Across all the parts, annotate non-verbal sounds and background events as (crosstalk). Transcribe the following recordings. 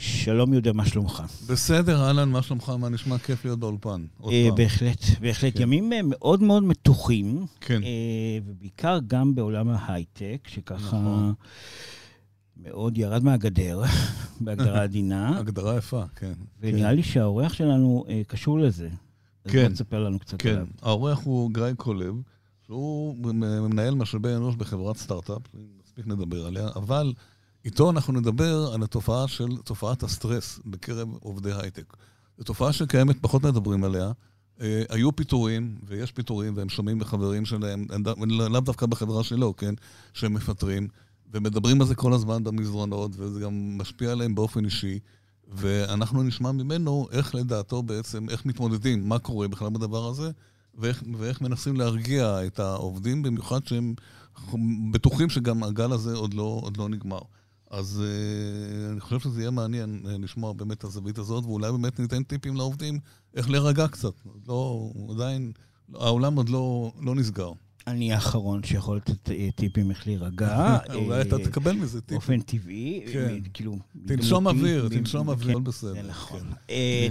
שלום יהודה, מה שלומך? בסדר, אהלן, מה שלומך? מה נשמע? כיף להיות באולפן. אה, בהחלט, בהחלט. כן. ימים אה, מאוד מאוד מתוחים. כן. אה, ובעיקר גם בעולם ההייטק, שככה... נכון. מאוד ירד מהגדר, (laughs) בהגדרה עדינה. (laughs) הגדרה יפה, כן. ונראה כן. לי שהאורח שלנו אה, קשור לזה. כן. אז בוא תספר לנו קצת כן. עליו. כן, האורח הוא גיא קולב, שהוא מנהל משאבי אנוש בחברת סטארט-אפ, מספיק נדבר עליה, אבל איתו אנחנו נדבר על התופעה של תופעת הסטרס בקרב עובדי הייטק. זו תופעה שקיימת, פחות מדברים עליה. אה, היו פיטורים, ויש פיטורים, והם שומעים מחברים שלהם, לאו דווקא בחברה שלו, כן, שהם מפטרים. ומדברים על זה כל הזמן במזרונות, וזה גם משפיע עליהם באופן אישי. ואנחנו נשמע ממנו איך לדעתו בעצם, איך מתמודדים, מה קורה בכלל בדבר הזה, ואיך, ואיך מנסים להרגיע את העובדים, במיוחד שהם בטוחים שגם הגל הזה עוד לא, עוד לא נגמר. אז uh, אני חושב שזה יהיה מעניין uh, לשמוע באמת את הזווית הזאת, ואולי באמת ניתן טיפים לעובדים איך להירגע קצת. לא, עדיין, העולם עוד לא, לא נסגר. אני האחרון שיכול לתת אה, טיפים איך להירגע. (laughs) אולי אתה תקבל מזה טיפים. באופן טבעי, כן. כאילו... תנשום אוויר, תנשום אוויר, הכל בסדר. נכון.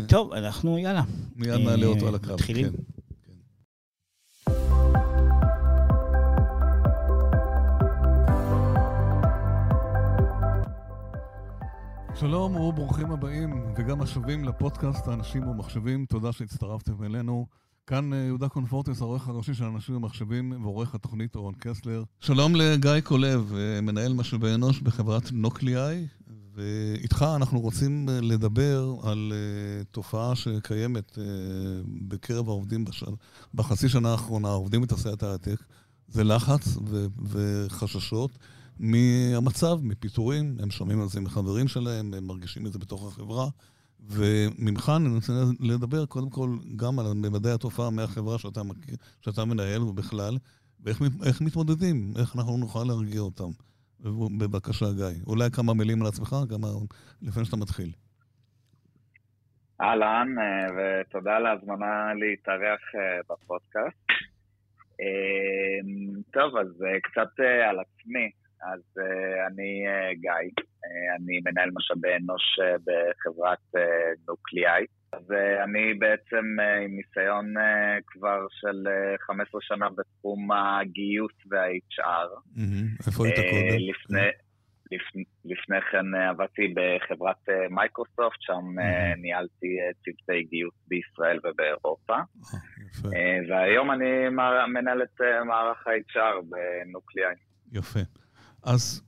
טוב, אנחנו, יאללה. מיד נעלה אותו על הקו. מתחילים. שלום וברוכים הבאים, וגם השבים לפודקאסט האנשים ומחשבים. תודה שהצטרפתם אלינו. כאן יהודה קונפורטס, העורך הראשי של אנשים ומחשבים, ועורך התוכנית אורן קסלר. שלום לגיא קולב, מנהל משאבי אנוש בחברת נוקלי-איי, ואיתך אנחנו רוצים לדבר על תופעה שקיימת בקרב העובדים בש... בחצי שנה האחרונה, העובדים בתעשיית ההעתק. זה לחץ ו... וחששות. מהמצב, מפיטורים, הם שומעים על זה מחברים שלהם, הם מרגישים את זה בתוך החברה. וממך אני רוצה לדבר קודם כל גם על ממדי התופעה מהחברה שאתה, מכיר, שאתה מנהל ובכלל, ואיך מתמודדים, איך אנחנו נוכל להרגיע אותם. בבקשה, גיא. אולי כמה מילים על עצמך, כמה לפני שאתה מתחיל. אהלן, ותודה על ההזמנה להתארח בפודקאסט. טוב, אז קצת על עצמי. אז uh, אני uh, גיא, uh, אני מנהל משאבי אנוש בחברת נוקליאי. אז אני בעצם עם ניסיון כבר של uh, 15 שנה בתחום הגיוס וה-HR. Mm-hmm. איפה היית קודם? לפני, כן עבדתי בחברת מייקרוסופט, שם mm-hmm. ניהלתי צוותי גיוס בישראל ובאירופה. והיום אני מנהל את מערך ה-HR בנוקליאי. יפה. אז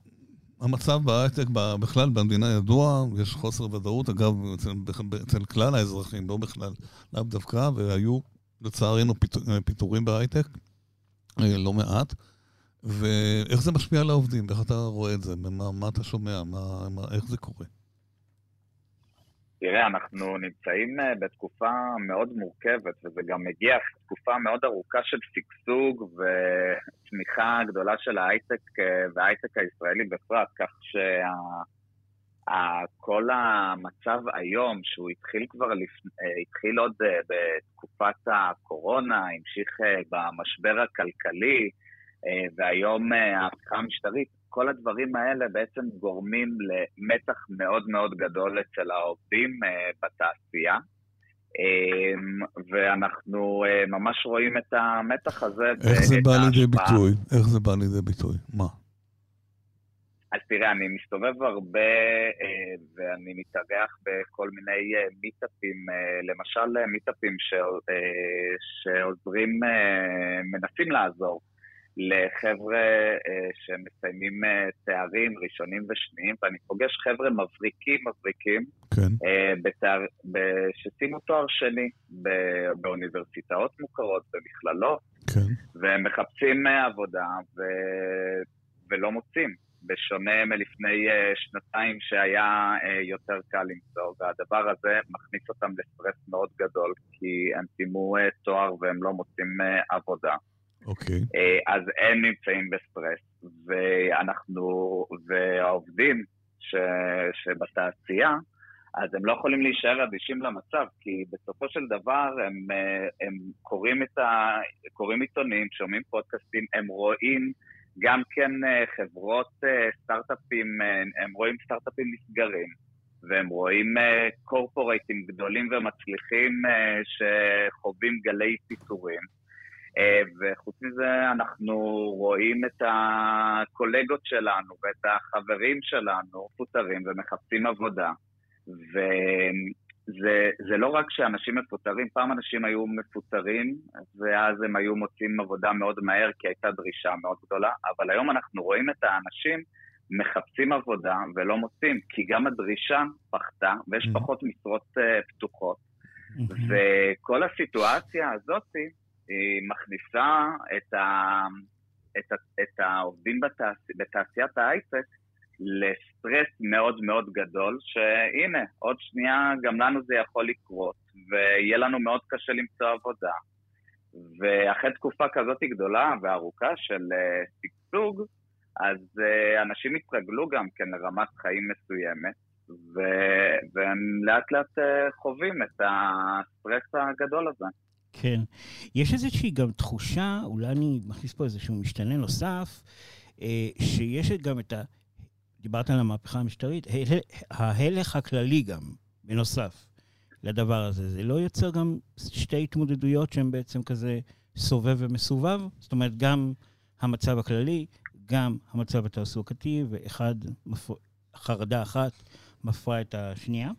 המצב בהייטק בכלל במדינה ידוע, יש חוסר ודאות, אגב, אצל, אצל כלל האזרחים, לא בכלל, לאו דווקא, והיו לצערנו פיטורים בהייטק, לא מעט. ואיך זה משפיע על העובדים? איך אתה רואה את זה? מה, מה אתה שומע? מה, מה, איך זה קורה? תראה, אנחנו נמצאים בתקופה מאוד מורכבת, וזה גם מגיע תקופה מאוד ארוכה של שגשוג וצמיחה גדולה של ההייטק וההייטק הישראלי בפרט, כך שכל המצב היום, שהוא התחיל כבר, לפני, התחיל עוד בתקופת הקורונה, המשיך במשבר הכלכלי, והיום ההפיכה המשטרית, כל הדברים האלה בעצם גורמים למתח מאוד מאוד גדול אצל העובדים uh, בתעשייה. Um, ואנחנו uh, ממש רואים את המתח הזה. איך זה בא לידי ביטוי? איך זה בא לידי ביטוי? מה? אז תראה, אני מסתובב הרבה uh, ואני מתארח בכל מיני uh, מיטאפים, uh, למשל מיטאפים ש, uh, שעוזרים, uh, מנסים לעזור. לחבר'ה אה, שמסיימים אה, תארים ראשונים ושניים, ואני פוגש חבר'ה מבריקים מבריקים, כן. אה, בתאר, שסיימו תואר שני באוניברסיטאות מוכרות, במכללות, כן. והם מחפשים עבודה ו, ולא מוצאים. בשונה מלפני שנתיים שהיה יותר קל למצוא, והדבר הזה מכניס אותם לסטרס מאוד גדול, כי הם סיימו תואר והם לא מוצאים עבודה. אוקיי. Okay. אז הם נמצאים בסטרס, ואנחנו, והעובדים ש, שבתעשייה, אז הם לא יכולים להישאר אדישים למצב, כי בסופו של דבר הם, הם קוראים, ה, קוראים עיתונים, שומעים פודקאסטים, הם רואים גם כן חברות סטארט-אפים, הם רואים סטארט-אפים נסגרים. והם רואים קורפורייטים גדולים ומצליחים שחווים גלי פיטורים. וחוץ מזה אנחנו רואים את הקולגות שלנו ואת החברים שלנו מפוטרים ומחפשים עבודה. וזה לא רק שאנשים מפוטרים, פעם אנשים היו מפוטרים, ואז הם היו מוצאים עבודה מאוד מהר כי הייתה דרישה מאוד גדולה, אבל היום אנחנו רואים את האנשים מחפשים עבודה ולא מוצאים, כי גם הדרישה פחתה ויש mm-hmm. פחות משרות uh, פתוחות. Mm-hmm. וכל הסיטואציה הזאת היא מכניסה את, ה, את, ה, את העובדים בתעש, בתעשיית ההייטק לסטרס מאוד מאוד גדול, שהנה, עוד שנייה גם לנו זה יכול לקרות, ויהיה לנו מאוד קשה למצוא עבודה. ואחרי תקופה כזאת גדולה וארוכה של אה, שגשוג, אז uh, אנשים התרגלו גם כן לרמת חיים מסוימת, ו- והם לאט לאט uh, חווים את הסטרס הגדול הזה. כן. יש איזושהי גם תחושה, אולי אני מכניס פה איזשהו משתנה נוסף, אה, שיש גם את ה... דיברת על המהפכה המשטרית, ההלך הכללי גם, בנוסף לדבר הזה. זה לא יוצר גם שתי התמודדויות שהן בעצם כזה סובב ומסובב? זאת אומרת, גם המצב הכללי, גם המצב התעסוקתי, ואחד, חרדה אחת מפרה את השנייה?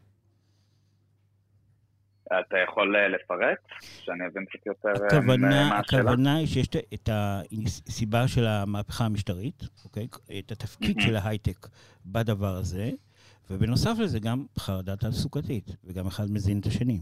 אתה יכול אה, לפרט? שאני אבין קצת יותר אה, הכוונה, מה השאלה? הכוונה היא שיש את הסיבה של המהפכה המשטרית, אוקיי? את התפקיד של ההייטק בדבר הזה, ובנוסף לזה גם חרדה תעסוקתית, וגם אחד מזין את השני.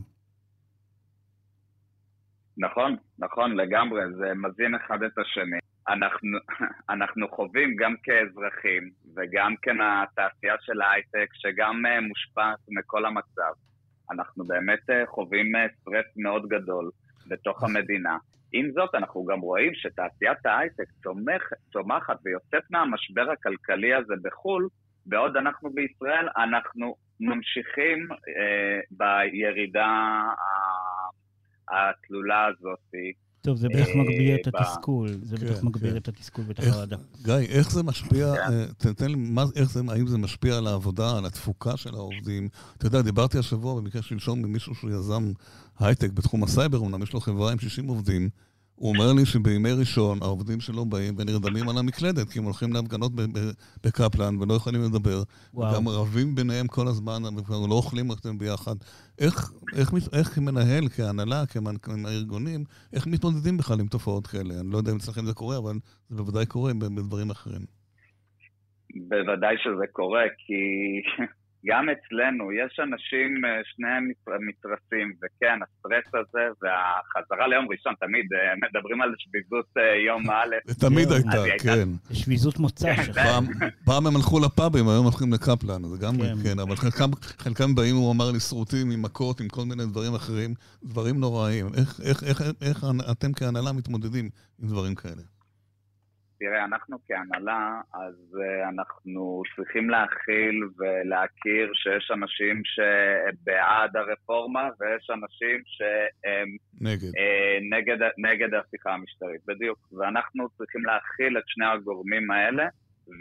נכון, נכון, לגמרי, זה מזין אחד את השני. אנחנו, (laughs) אנחנו חווים גם כאזרחים וגם כן התעשייה של ההייטק, שגם אה, מושפעת מכל המצב. אנחנו באמת אה, חווים אה, סטרס מאוד גדול בתוך המדינה. עם זאת, אנחנו גם רואים שתעשיית ההייטק צומח, צומחת ויוצאת מהמשבר הכלכלי הזה בחו"ל, בעוד אנחנו בישראל, אנחנו ממשיכים אה, בירידה התלולה הזאת. טוב, זה בערך מגביר את אה, התסכול, זה כן, מגביר כן. את התסכול ואת החרדה. גיא, איך זה משפיע, כן. תן לי, איך זה, האם זה משפיע על העבודה, על התפוקה של העובדים? אתה יודע, דיברתי השבוע במקרה שלשום עם מישהו שהוא יזם הייטק בתחום הסייבר, אמנם יש לו חברה עם 60 עובדים, הוא אומר לי שבימי ראשון העובדים שלו באים ונרדמים על המקלדת, כי הם הולכים להפגנות בקפלן ולא יכולים לדבר. וואו. גם רבים ביניהם כל הזמן, וכבר לא אוכלים רק ביחד. איך, איך, איך כמנהל, כהנהלה, כהארגונים, איך מתמודדים בכלל עם תופעות כאלה? אני לא יודע אם אצלכם זה קורה, אבל זה בוודאי קורה בדברים אחרים. בוודאי שזה קורה, כי גם אצלנו יש אנשים, אה, שניהם מתרסים, וכן, הסטרס הזה והחזרה ליום ראשון, תמיד אה, מדברים על שביזות אה, יום (laughs) א'. זה תמיד הייתה, כן. שביזות מוצא. כן, פעם הם הלכו לפאבים, היום הולכים לקפלן, זה גם כן, כן אבל חלקם באים, הוא אמר לי, שרוטים עם מכות, עם כל מיני דברים אחרים, דברים נוראיים. איך אתם כהנהלה מתמודדים עם דברים כאלה? תראה, אנחנו כהנהלה, אז uh, אנחנו צריכים להכיל ולהכיר שיש אנשים שבעד הרפורמה ויש אנשים שהם נגד, uh, נגד, נגד ההפיכה המשטרית, בדיוק. ואנחנו צריכים להכיל את שני הגורמים האלה.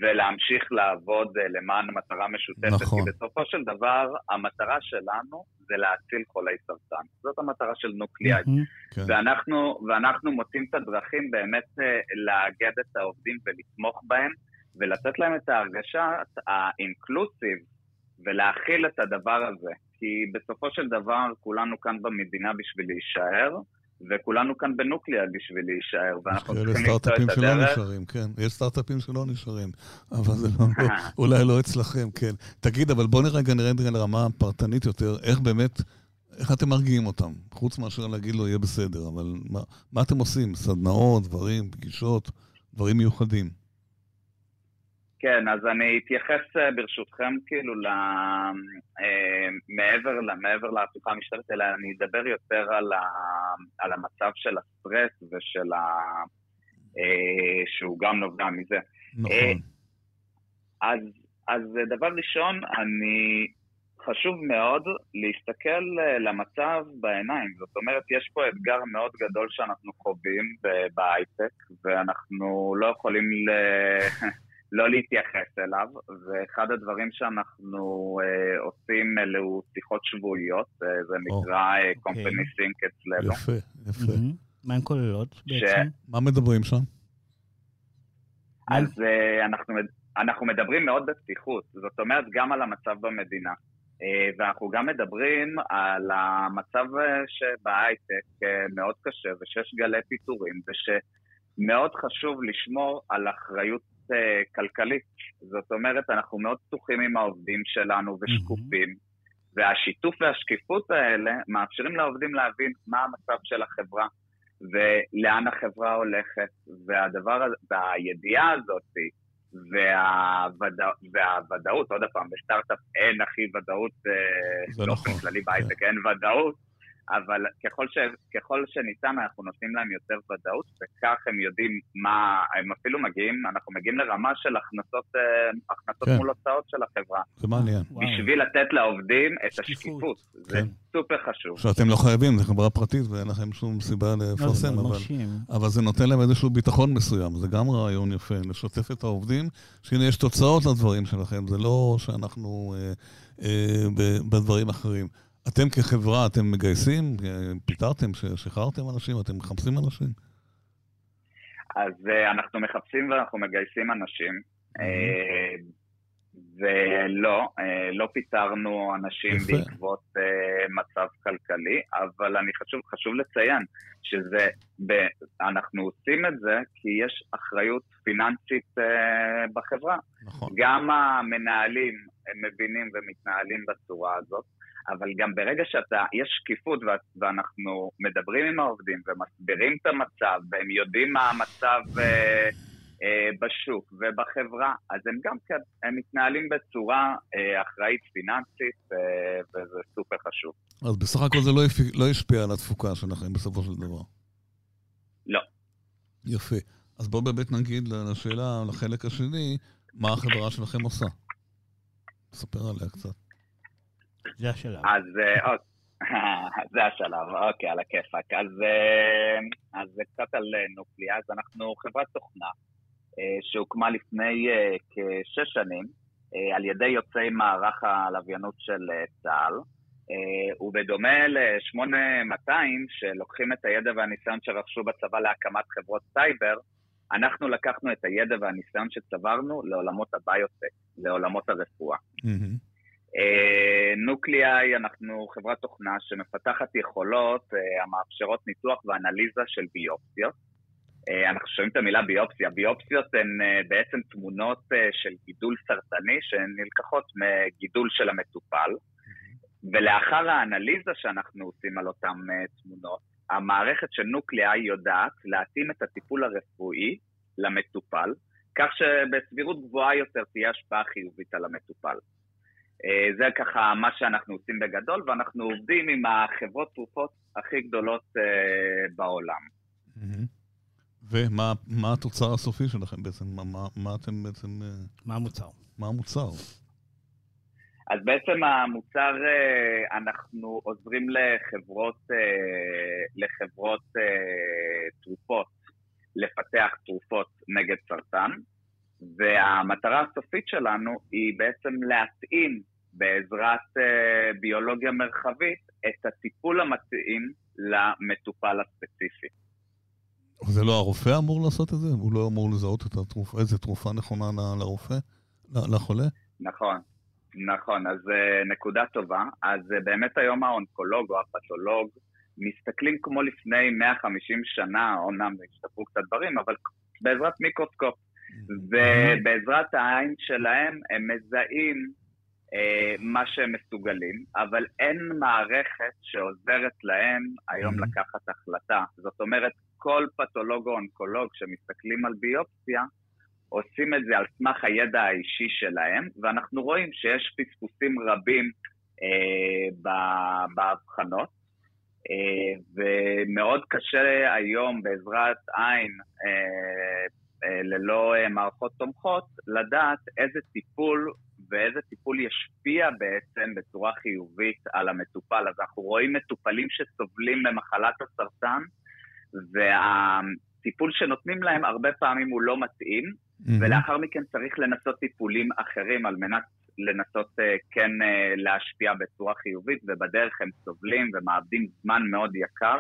ולהמשיך לעבוד אה, למען מטרה משותפת. נכון. כי בסופו של דבר, המטרה שלנו זה להציל חולי סרטן. זאת המטרה של נוקליאד. Mm-hmm, כן. ואנחנו, ואנחנו מוצאים את הדרכים באמת אה, לאגד את העובדים ולתמוך בהם, ולתת להם את ההרגשה האינקלוסיב, ולהכיל את הדבר הזה. כי בסופו של דבר, כולנו כאן במדינה בשביל להישאר. וכולנו כאן בנוקליה בשביל להישאר, ואנחנו צריכים למצוא את הדרך. יש סטארט-אפים שלא נשארים, כן. יש סטארט-אפים שלא נשארים, אבל זה לא, לא, (laughs) אולי לא אצלכם, כן. תגיד, אבל בוא נרגע נרד לרמה פרטנית יותר, איך באמת, איך אתם מרגיעים אותם? חוץ מאשר להגיד לו יהיה בסדר, אבל מה, מה אתם עושים? סדנאות, דברים, פגישות, דברים מיוחדים. כן, אז אני אתייחס אה, ברשותכם כאילו ל... אה, מעבר, מעבר להפיכה המשטרת, אלא אני אדבר יותר על, ה... על המצב של הסטרס ושל ה... אה, שהוא גם נובע מזה. נכון. אז, אז דבר ראשון, אני... חשוב מאוד להסתכל למצב בעיניים. זאת אומרת, יש פה אתגר מאוד גדול שאנחנו חווים בהייטק, ואנחנו לא יכולים ל... לא להתייחס אליו, ואחד הדברים שאנחנו uh, עושים אלו שיחות שבועיות, uh, זה נקרא oh, okay. Company Sync אצלנו. יפה, יפה. Mm-hmm. מה הן כוללות בעצם? מה מדברים שם? אז uh, אנחנו, אנחנו מדברים מאוד בפתיחות, זאת אומרת גם על המצב במדינה. Uh, ואנחנו גם מדברים על המצב שבהייטק uh, מאוד קשה, ושיש גלי פיטורים, ושמאוד חשוב לשמור על אחריות כלכלית. זאת אומרת, אנחנו מאוד פתוחים עם העובדים שלנו ושקופים, mm-hmm. והשיתוף והשקיפות האלה מאפשרים לעובדים להבין מה המצב של החברה. ולאן החברה הולכת, והדבר הזה, והידיעה הזאת, והוודא, והוודאות, עוד פעם, בסטארט-אפ אין הכי ודאות, באופן נכון, כללי בהייטק כן. אין ודאות, אבל ככל, ש, ככל שניתן אנחנו נותנים להם יותר ודאות, וכך הם יודעים מה, הם אפילו מגיעים, אנחנו מגיעים לרמה של הכנסות, אה, הכנסות כן. מול הוצאות של החברה. זה מעניין. בשביל לתת לעובדים את שקיפות. השקיפות. כן. זה סופר חשוב. שאתם לא חייבים, זו חברה פרטית ואין לכם שום סיבה לפרסם, לא, אבל, אבל זה נותן להם איזשהו ביטחון מסוים, זה גם רעיון יפה, לשתף את העובדים, שהנה יש תוצאות לדברים שלכם, זה לא שאנחנו אה, אה, בדברים אחרים. אתם כחברה, אתם מגייסים? פיטרתם, שחררתם אנשים? אתם מחפשים אנשים? אז uh, אנחנו מחפשים ואנחנו מגייסים אנשים. Mm-hmm. ולא, uh, לא פיטרנו אנשים יפה. בעקבות uh, מצב כלכלי, אבל אני חשוב, חשוב לציין שזה, ב, אנחנו עושים את זה כי יש אחריות פיננסית uh, בחברה. נכון. גם המנהלים הם מבינים ומתנהלים בצורה הזאת. אבל גם ברגע שאתה, יש שקיפות ואנחנו מדברים עם העובדים ומסבירים את המצב, והם יודעים מה המצב אה, אה, בשוק ובחברה, אז הם גם הם מתנהלים בצורה אה, אחראית פיננסית, אה, וזה סופר חשוב. אז בסך הכל זה לא, יפ... לא ישפיע על התפוקה שלכם בסופו של דבר. לא. יפה. אז בואו באמת נגיד לשאלה, לחלק השני, מה החברה שלכם עושה. ספר עליה קצת. זה השלב. אז אה, (laughs) זה השלב, אוקיי, על הכיפאק. אז, אה, אז קצת על אה, נוקליה, אז אנחנו חברת תוכנה שהוקמה לפני כשש שנים על ידי יוצאי מערך הלוויינות של צה"ל. ובדומה ל-8200, שלוקחים את הידע והניסיון שרכשו בצבא להקמת חברות סייבר, אנחנו לקחנו את הידע והניסיון שצברנו לעולמות הביוטק, לעולמות הרפואה. Mm-hmm. אה, נוקליאי, אנחנו חברת תוכנה שמפתחת יכולות אה, המאפשרות ניתוח ואנליזה של ביופסיות. אה, אנחנו שומעים את המילה ביופסיה. ביופסיות הן בעצם תמונות של גידול סרטני שהן נלקחות מגידול של המטופל. ולאחר האנליזה שאנחנו עושים על אותן תמונות, המערכת של נוקליאי יודעת להתאים את הטיפול הרפואי למטופל, כך שבסבירות גבוהה יותר תהיה השפעה חיובית על המטופל. אה, זה ככה מה שאנחנו עושים בגדול, ואנחנו עובדים עם החברות תרופות הכי גדולות אה, בעולם. ומה התוצר הסופי שלכם בעצם? מה, מה, מה אתם בעצם... אה, מה המוצר? מה המוצר? אז בעצם המוצר, אנחנו עוזרים לחברות, לחברות תרופות לפתח תרופות נגד סרטן. והמטרה הסופית שלנו היא בעצם להתאים בעזרת uh, ביולוגיה מרחבית את הטיפול המתאים למטופל הספציפי. זה לא הרופא אמור לעשות את זה? הוא לא אמור לזהות את התרופה, איזה תרופה נכונה לרופא, לחולה? נכון, נכון, אז uh, נקודה טובה. אז uh, באמת היום האונקולוג או הפתולוג מסתכלים כמו לפני 150 שנה, אומנם השתפרו קצת דברים, אבל בעזרת מיקרוסקופ. ובעזרת העין שלהם הם מזהים אה, מה שהם מסוגלים, אבל אין מערכת שעוזרת להם היום mm-hmm. לקחת החלטה. זאת אומרת, כל פתולוג או אונקולוג שמסתכלים על ביופסיה, עושים את זה על סמך הידע האישי שלהם, ואנחנו רואים שיש פספוסים רבים אה, באבחנות, אה, ומאוד קשה היום בעזרת עין אה, אה, ללא אה, מערכות תומכות, לדעת איזה טיפול ואיזה טיפול ישפיע בעצם בצורה חיובית על המטופל. אז אנחנו רואים מטופלים שסובלים ממחלת הסרטן, והטיפול שנותנים להם הרבה פעמים הוא לא מתאים, mm-hmm. ולאחר מכן צריך לנסות טיפולים אחרים על מנת לנסות כן להשפיע בצורה חיובית, ובדרך הם סובלים ומאבדים זמן מאוד יקר.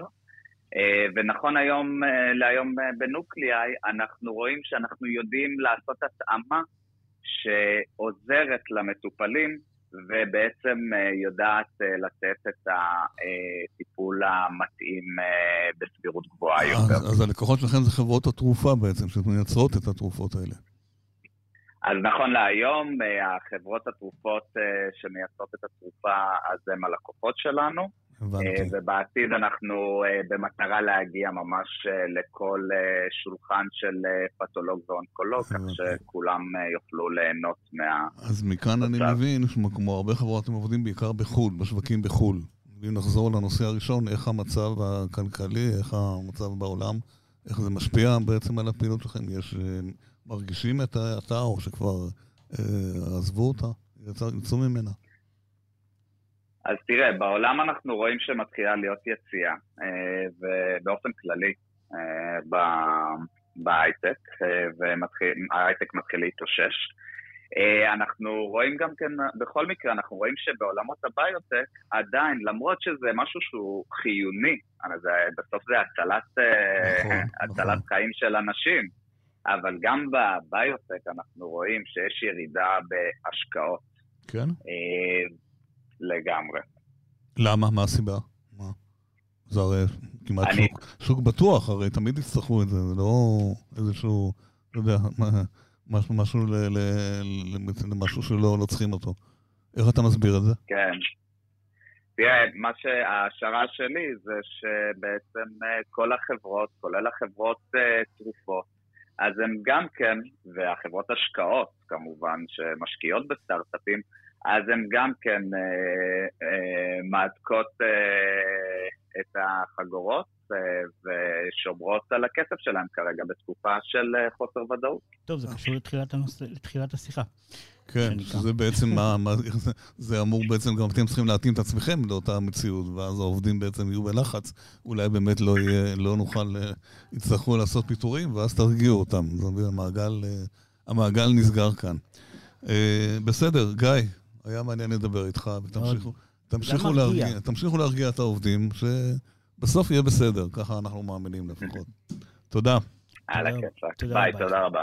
ונכון היום, להיום בנוקליאי, אנחנו רואים שאנחנו יודעים לעשות התאמה שעוזרת למטופלים ובעצם אה, יודעת אה, לתת את הטיפול המתאים אה, בסבירות גבוהה יותר. אז, אז הלקוחות שלכם זה חברות התרופה בעצם, שמייצרות את התרופות האלה. אז נכון להיום, החברות התרופות שמייצרות את התרופה, אז הם הלקוחות שלנו. אה, ובעתיד אנחנו אה, במטרה להגיע ממש אה, לכל שולחן של פתולוג ואונקולוג, כך שכולם יוכלו ליהנות מה... אז מכאן אני מבין, כמו הרבה חברות, אתם עובדים בעיקר בחו"ל, בשווקים בחו"ל. אם נחזור לנושא הראשון, איך המצב הכלכלי, איך המצב בעולם, איך זה משפיע בעצם על הפעילות שלכם? יש, מרגישים את האתר או שכבר אה, עזבו אותה, יצאו ממנה? אז תראה, בעולם אנחנו רואים שמתחילה להיות יציאה, אה, ובאופן כללי אה, בהייטק, אה, וההייטק מתחיל להתאושש. אנחנו רואים גם כן, בכל מקרה, אנחנו רואים שבעולמות הביוטק, עדיין, למרות שזה משהו שהוא חיוני, זה, בסוף זה הצלת, נכון, הצלת נכון. חיים של אנשים, אבל גם בביוטק אנחנו רואים שיש ירידה בהשקעות. כן? לגמרי. למה? מה הסיבה? מה? זה הרי כמעט אני... שוק, שוק בטוח, הרי תמיד יצטרכו את זה, זה לא איזשהו, לא יודע, משהו, משהו ל, ל, ל, למשהו שלא לא צריכים אותו. איך אתה מסביר את זה? כן. תראה, מה שההשערה שלי זה שבעצם אה, כל החברות, כולל החברות uh, תרופות, אז הם גם כן, והחברות השקעות כמובן, שמשקיעות בסטארט-אפים, אז הן גם כן אה, אה, מעתקות אה, את החגורות אה, ושומרות על הכסף שלהם כרגע בתקופה של אה, חוסר ודאות. טוב, זה קשור לתחילת, הנוס... לתחילת השיחה. כן, שזה בעצם מה, מה זה, זה אמור בעצם, גם אתם צריכים להתאים את עצמכם לאותה מציאות, ואז העובדים בעצם יהיו בלחץ, אולי באמת לא, יהיה, לא נוכל, אה, יצטרכו לעשות פיטורים, ואז תרגיעו אותם. זאת אומרת, המעגל, המעגל נסגר כאן. בסדר, גיא, היה מעניין לדבר איתך, ותמשיכו תמשיכו להרגיע, תמשיכו להרגיע את העובדים, שבסוף יהיה בסדר, ככה אנחנו מאמינים לפחות. תודה. על הכיפאק. ביי, תודה רבה.